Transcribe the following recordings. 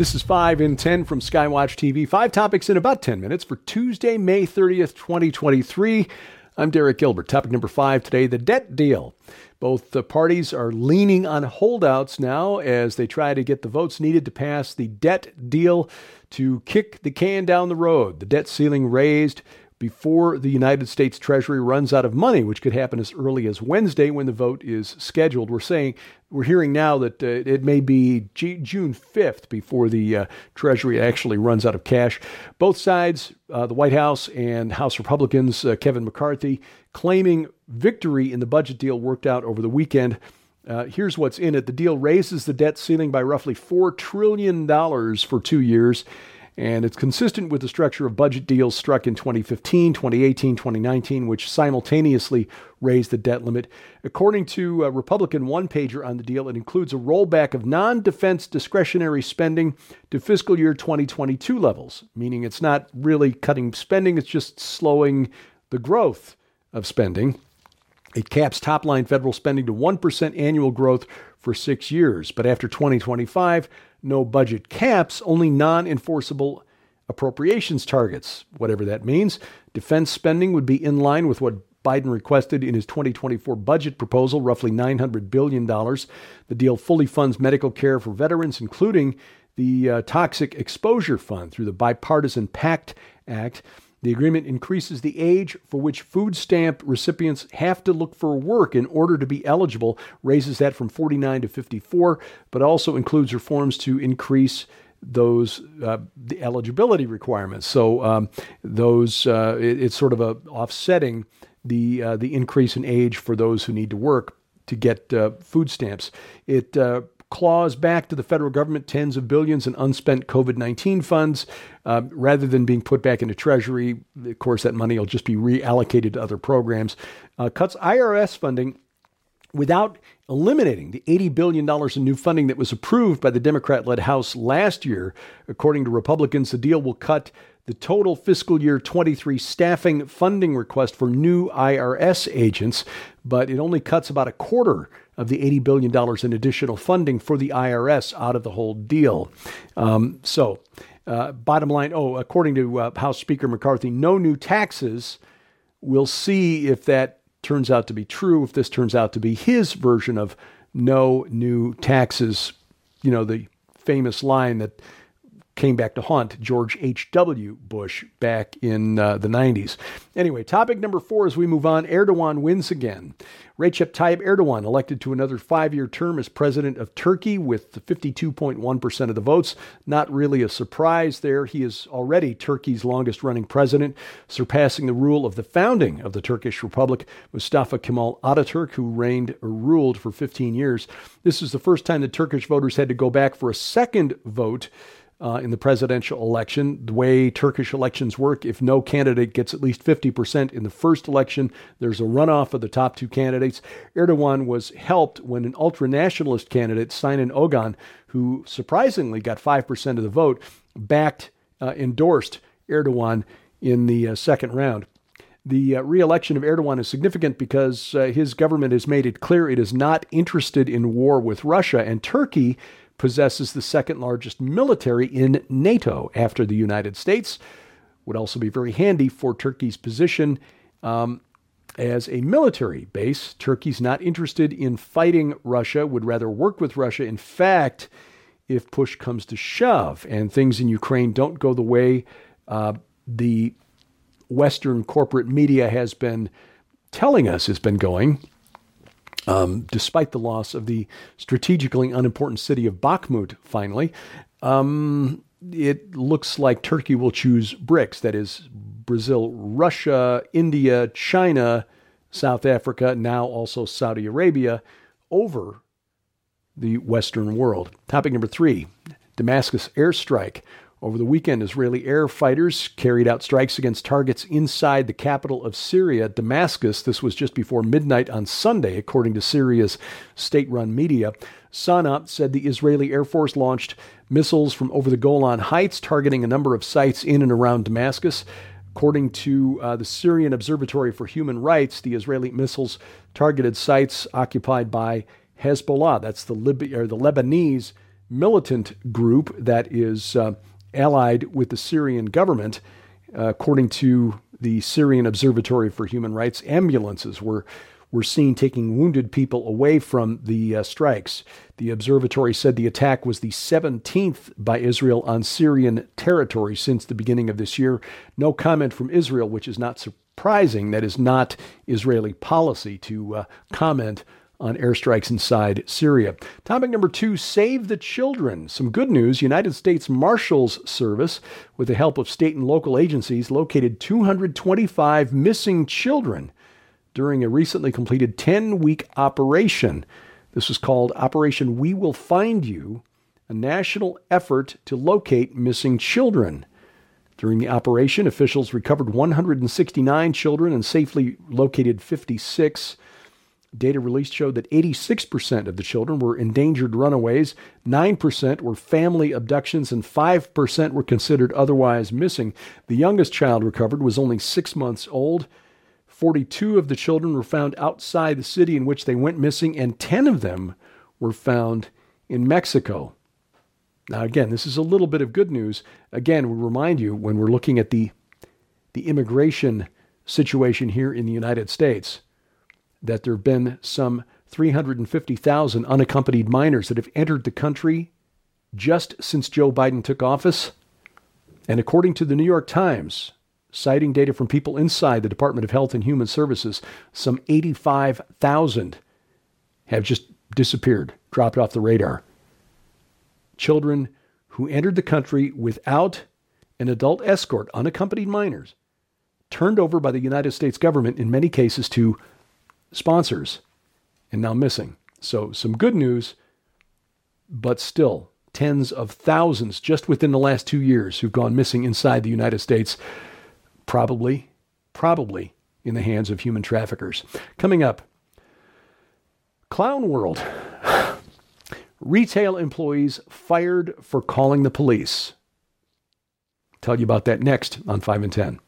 This is 5 in 10 from Skywatch TV. Five topics in about 10 minutes for Tuesday, May 30th, 2023. I'm Derek Gilbert. Topic number five today the debt deal. Both the parties are leaning on holdouts now as they try to get the votes needed to pass the debt deal to kick the can down the road. The debt ceiling raised before the United States Treasury runs out of money, which could happen as early as Wednesday when the vote is scheduled. We're saying we're hearing now that uh, it may be G- June 5th before the uh, Treasury actually runs out of cash. Both sides, uh, the White House and House Republicans, uh, Kevin McCarthy, claiming victory in the budget deal worked out over the weekend. Uh, here's what's in it. The deal raises the debt ceiling by roughly $4 trillion for two years and it's consistent with the structure of budget deals struck in 2015, 2018, 2019, which simultaneously raised the debt limit. According to a Republican one pager on the deal, it includes a rollback of non defense discretionary spending to fiscal year 2022 levels, meaning it's not really cutting spending, it's just slowing the growth of spending. It caps top line federal spending to 1% annual growth for six years. But after 2025, no budget caps, only non enforceable appropriations targets, whatever that means. Defense spending would be in line with what Biden requested in his 2024 budget proposal, roughly $900 billion. The deal fully funds medical care for veterans, including the uh, Toxic Exposure Fund through the Bipartisan PACT Act. The agreement increases the age for which food stamp recipients have to look for work in order to be eligible, raises that from 49 to 54, but also includes reforms to increase those uh, the eligibility requirements. So um, those uh, it, it's sort of a offsetting the uh, the increase in age for those who need to work to get uh, food stamps. It uh, claws back to the federal government tens of billions in unspent COVID 19 funds uh, rather than being put back into Treasury. Of course, that money will just be reallocated to other programs. Uh, cuts IRS funding without eliminating the $80 billion in new funding that was approved by the Democrat led House last year. According to Republicans, the deal will cut the total fiscal year 23 staffing funding request for new IRS agents, but it only cuts about a quarter of the $80 billion in additional funding for the IRS out of the whole deal. Um, so, uh, bottom line oh, according to uh, House Speaker McCarthy, no new taxes. We'll see if that turns out to be true, if this turns out to be his version of no new taxes. You know, the famous line that came back to haunt George H.W. Bush back in uh, the 90s. Anyway, topic number four as we move on Erdogan wins again. Recep Tayyip Erdogan elected to another five year term as president of Turkey with 52.1% of the votes. Not really a surprise there. He is already Turkey's longest running president, surpassing the rule of the founding of the Turkish Republic, Mustafa Kemal Ataturk, who reigned or ruled for 15 years. This is the first time the Turkish voters had to go back for a second vote uh, in the presidential election. The way Turkish elections work, if no candidate gets at least 50% in the first election, there's a runoff of the top two candidates. Erdogan was helped when an ultra nationalist candidate, Sinan Ogan, who surprisingly got 5% of the vote, backed, uh, endorsed Erdogan in the uh, second round. The uh, re election of Erdogan is significant because uh, his government has made it clear it is not interested in war with Russia, and Turkey possesses the second largest military in NATO after the United States. Would also be very handy for Turkey's position um, as a military base. Turkey's not interested in fighting Russia, would rather work with Russia. In fact, if push comes to shove and things in Ukraine don't go the way uh, the Western corporate media has been telling us has been going, um, despite the loss of the strategically unimportant city of Bakhmut, finally, um, it looks like Turkey will choose BRICS that is, Brazil, Russia, India, China, South Africa, now also Saudi Arabia, over the Western world. Topic number three Damascus airstrike. Over the weekend, Israeli air fighters carried out strikes against targets inside the capital of Syria, Damascus. This was just before midnight on Sunday, according to Syria's state run media. Sana said the Israeli Air Force launched missiles from over the Golan Heights, targeting a number of sites in and around Damascus. According to uh, the Syrian Observatory for Human Rights, the Israeli missiles targeted sites occupied by Hezbollah. That's the, Lib- the Lebanese militant group that is uh, allied with the Syrian government. Uh, according to the Syrian Observatory for Human Rights, ambulances were were seen taking wounded people away from the uh, strikes. The observatory said the attack was the 17th by Israel on Syrian territory since the beginning of this year. No comment from Israel, which is not surprising. That is not Israeli policy to uh, comment on airstrikes inside Syria. Topic number two Save the Children. Some good news United States Marshals Service, with the help of state and local agencies, located 225 missing children during a recently completed 10 week operation. This was called Operation We Will Find You, a national effort to locate missing children. During the operation, officials recovered 169 children and safely located 56. Data released showed that 86% of the children were endangered runaways, 9% were family abductions, and 5% were considered otherwise missing. The youngest child recovered was only six months old. 42 of the children were found outside the city in which they went missing, and 10 of them were found in Mexico. Now, again, this is a little bit of good news. Again, we remind you when we're looking at the, the immigration situation here in the United States that there have been some 350,000 unaccompanied minors that have entered the country just since Joe Biden took office. And according to the New York Times, citing data from people inside the Department of Health and Human Services, some 85,000 have just disappeared, dropped off the radar. Children who entered the country without an adult escort, unaccompanied minors, turned over by the United States government in many cases to sponsors and now missing. So, some good news, but still tens of thousands just within the last two years who've gone missing inside the United States, probably, probably in the hands of human traffickers. Coming up, Clown World. Retail employees fired for calling the police. Tell you about that next on 5 and 10.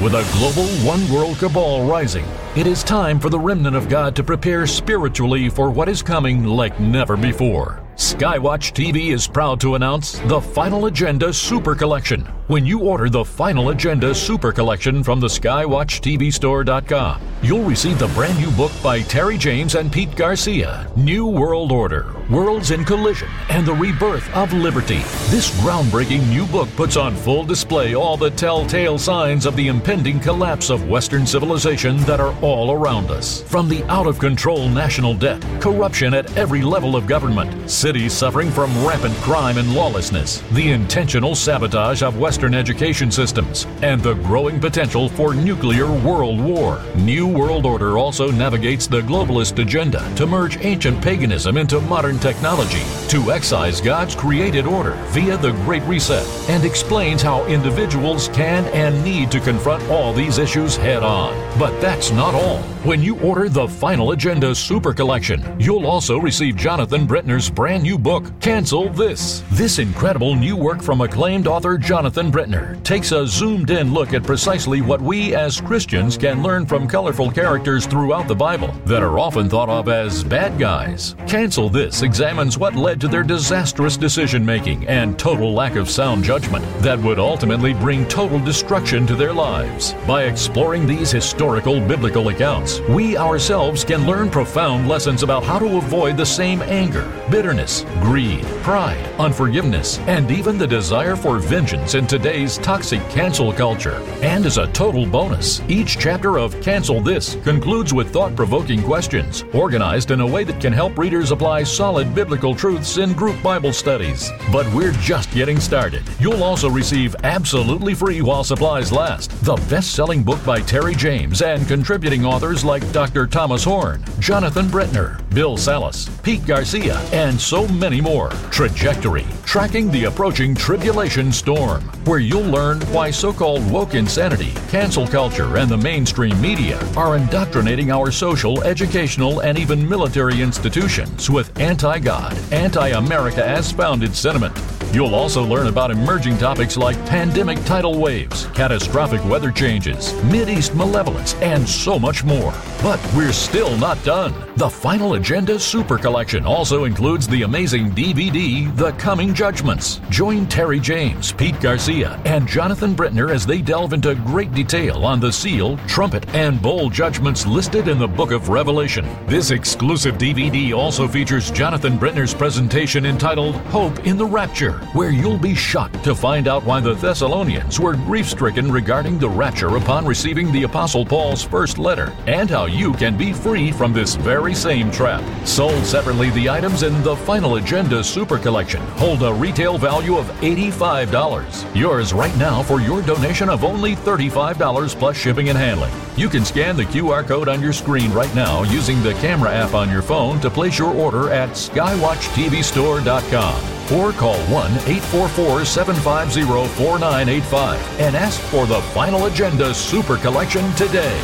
With a global one world cabal rising, it is time for the remnant of God to prepare spiritually for what is coming like never before. Skywatch TV is proud to announce the Final Agenda Super Collection. When you order the Final Agenda Super Collection from the SkywatchTVStore.com, you'll receive the brand new book by Terry James and Pete Garcia New World Order, Worlds in Collision, and the Rebirth of Liberty. This groundbreaking new book puts on full display all the telltale signs of the impending collapse of Western civilization that are all around us. From the out of control national debt, corruption at every level of government, cities suffering from rampant crime and lawlessness, the intentional sabotage of Western education systems, and the growing potential for nuclear world war. New World Order also navigates the globalist agenda to merge ancient paganism into modern technology, to excise God's created order via the Great Reset, and explains how individuals can and need to confront all these issues head on. But that's not all. When you order the Final Agenda Super Collection, you'll also receive Jonathan Brentner's brand new book, Cancel This. This incredible new work from acclaimed author Jonathan Brentner takes a zoomed in look at precisely what we as Christians can learn from colorful characters throughout the Bible that are often thought of as bad guys. Cancel This examines what led to their disastrous decision making and total lack of sound judgment that would ultimately bring total destruction to their lives. By exploring these historical biblical accounts, we ourselves can learn profound lessons about how to avoid the same anger, bitterness, greed, pride, unforgiveness, and even the desire for vengeance in today's toxic cancel culture. And as a total bonus, each chapter of Cancel This concludes with thought provoking questions, organized in a way that can help readers apply solid biblical truths in group Bible studies. But we're just getting started. You'll also receive absolutely free while supplies last the best selling book by Terry James and contributing authors like Dr. Thomas Horn, Jonathan Brentner, Bill Salus, Pete Garcia, and so many more. Trajectory Tracking the Approaching Tribulation Storm, where you'll learn why so called woke insanity, cancel culture, and the mainstream media are indoctrinating our social, educational, and even military institutions with anti God, anti America as founded sentiment. You'll also learn about emerging topics like pandemic tidal waves, catastrophic weather changes, East malevolence, and so much more. But we're still not done. The Final Agenda Super Collection also includes the amazing DVD, The Coming Judgments. Join Terry James, Pete Garcia, and Jonathan Brentner as they delve into great detail on the seal, trumpet, and bowl judgments listed in the book of Revelation. This exclusive DVD also features Jonathan Brentner's presentation entitled Hope in the Rapture, where you'll be shocked to find out why the Thessalonians were grief stricken regarding the rapture upon receiving the Apostle Paul's first letter, and how you can be free from this very same trap. Sold separately, the items in the Final Agenda Super Collection hold a retail value of $85. Yours right now for your donation of only $35 plus shipping and handling. You can scan the QR code on your screen right now using the camera app on your phone to place your order at skywatchtvstore.com or call 1 844 750 4985 and ask for the Final Agenda Super Collection today.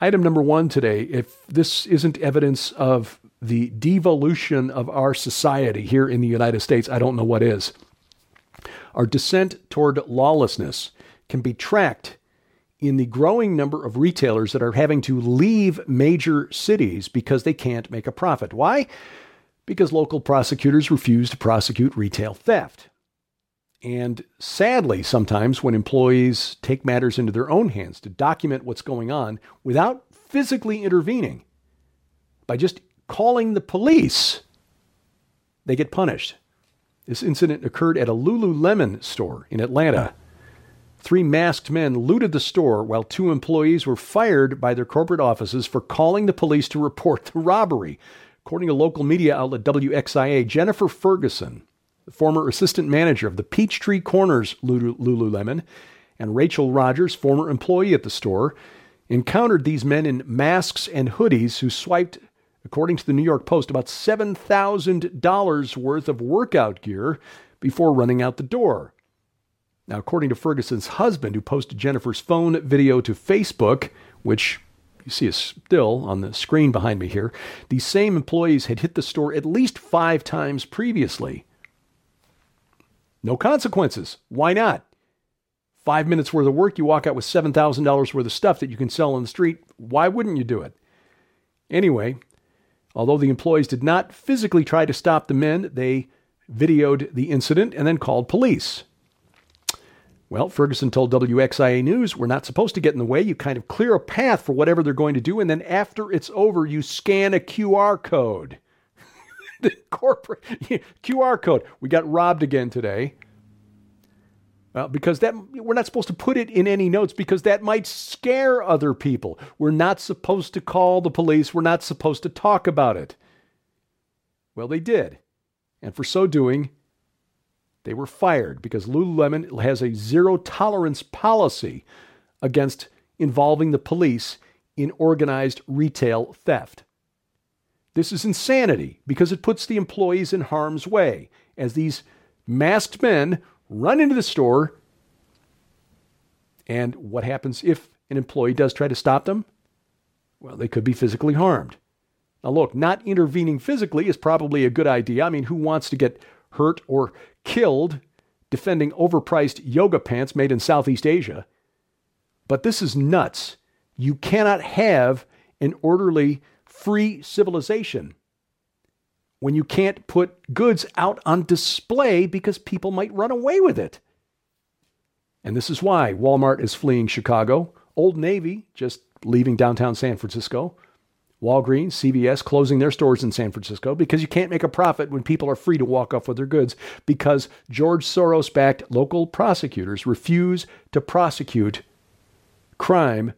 Item number one today if this isn't evidence of the devolution of our society here in the United States, I don't know what is. Our descent toward lawlessness can be tracked in the growing number of retailers that are having to leave major cities because they can't make a profit. Why? Because local prosecutors refuse to prosecute retail theft. And sadly, sometimes when employees take matters into their own hands to document what's going on without physically intervening, by just calling the police, they get punished. This incident occurred at a Lululemon store in Atlanta. Three masked men looted the store while two employees were fired by their corporate offices for calling the police to report the robbery. According to local media outlet WXIA, Jennifer Ferguson, the former assistant manager of the Peachtree Corners Lululemon, and Rachel Rogers, former employee at the store, encountered these men in masks and hoodies who swiped, according to the New York Post, about $7,000 worth of workout gear before running out the door. Now, according to Ferguson's husband, who posted Jennifer's phone video to Facebook, which you see is still on the screen behind me here, these same employees had hit the store at least five times previously. No consequences. Why not? Five minutes worth of work, you walk out with $7,000 worth of stuff that you can sell on the street. Why wouldn't you do it? Anyway, although the employees did not physically try to stop the men, they videoed the incident and then called police. Well, Ferguson told WXIA News, we're not supposed to get in the way. You kind of clear a path for whatever they're going to do, and then after it's over, you scan a QR code the corporate QR code. We got robbed again today. Well, because that we're not supposed to put it in any notes because that might scare other people. We're not supposed to call the police. We're not supposed to talk about it. Well, they did. And for so doing, they were fired because Lululemon has a zero tolerance policy against involving the police in organized retail theft. This is insanity because it puts the employees in harm's way as these masked men run into the store. And what happens if an employee does try to stop them? Well, they could be physically harmed. Now, look, not intervening physically is probably a good idea. I mean, who wants to get hurt or killed defending overpriced yoga pants made in Southeast Asia? But this is nuts. You cannot have an orderly free civilization when you can't put goods out on display because people might run away with it. And this is why Walmart is fleeing Chicago, Old Navy just leaving downtown San Francisco, Walgreens, CVS closing their stores in San Francisco because you can't make a profit when people are free to walk off with their goods because George Soros backed local prosecutors refuse to prosecute crime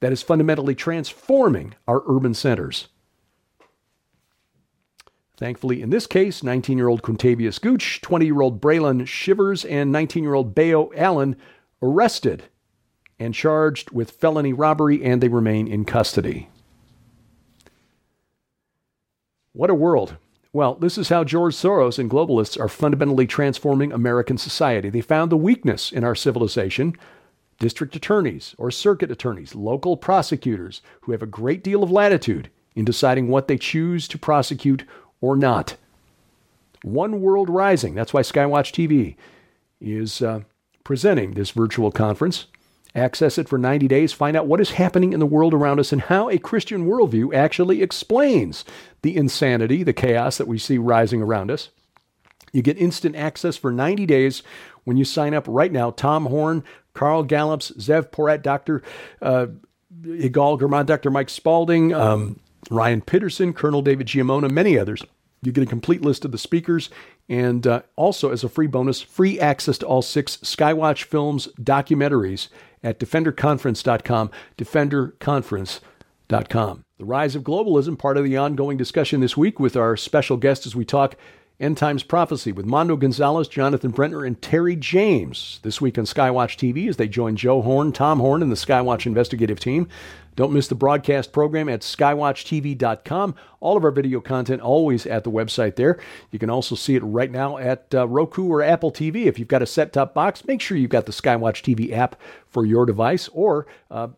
that is fundamentally transforming our urban centers. Thankfully, in this case, 19 year old Quintavious Gooch, 20 year old Braylon Shivers, and 19 year old Bayo Allen arrested and charged with felony robbery, and they remain in custody. What a world. Well, this is how George Soros and globalists are fundamentally transforming American society. They found the weakness in our civilization district attorneys or circuit attorneys, local prosecutors who have a great deal of latitude in deciding what they choose to prosecute or not. One World Rising. That's why Skywatch TV is uh, presenting this virtual conference. Access it for 90 days. Find out what is happening in the world around us and how a Christian worldview actually explains the insanity, the chaos that we see rising around us. You get instant access for 90 days when you sign up right now. Tom Horn, Carl Gallups, Zev Porat, Dr. Uh, Igal German, Dr. Mike Spalding, um, Ryan Pitterson, Colonel David Giammona, many others. You get a complete list of the speakers and uh, also, as a free bonus, free access to all six Skywatch Films documentaries at defenderconference.com, defenderconference.com. The rise of globalism, part of the ongoing discussion this week with our special guest as we talk End Times Prophecy with Mondo Gonzalez, Jonathan Brentner, and Terry James this week on Skywatch TV as they join Joe Horn, Tom Horn, and the Skywatch investigative team. Don't miss the broadcast program at skywatchtv.com. All of our video content always at the website there. You can also see it right now at uh, Roku or Apple TV. If you've got a set top box, make sure you've got the Skywatch TV app for your device or uh,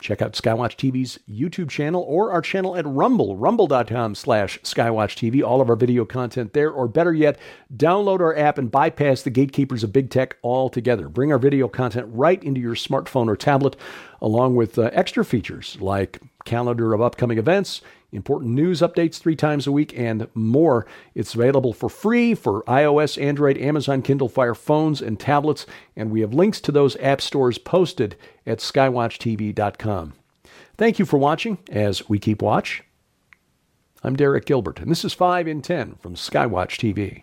Check out Skywatch TV's YouTube channel or our channel at Rumble, rumble.com slash Skywatch TV. All of our video content there, or better yet, download our app and bypass the gatekeepers of big tech altogether. Bring our video content right into your smartphone or tablet, along with uh, extra features like calendar of upcoming events, important news updates three times a week, and more. It's available for free for iOS, Android, Amazon Kindle Fire phones and tablets, and we have links to those app stores posted at skywatchtv.com. Thank you for watching as we keep watch. I'm Derek Gilbert, and this is 5 in 10 from Skywatch TV.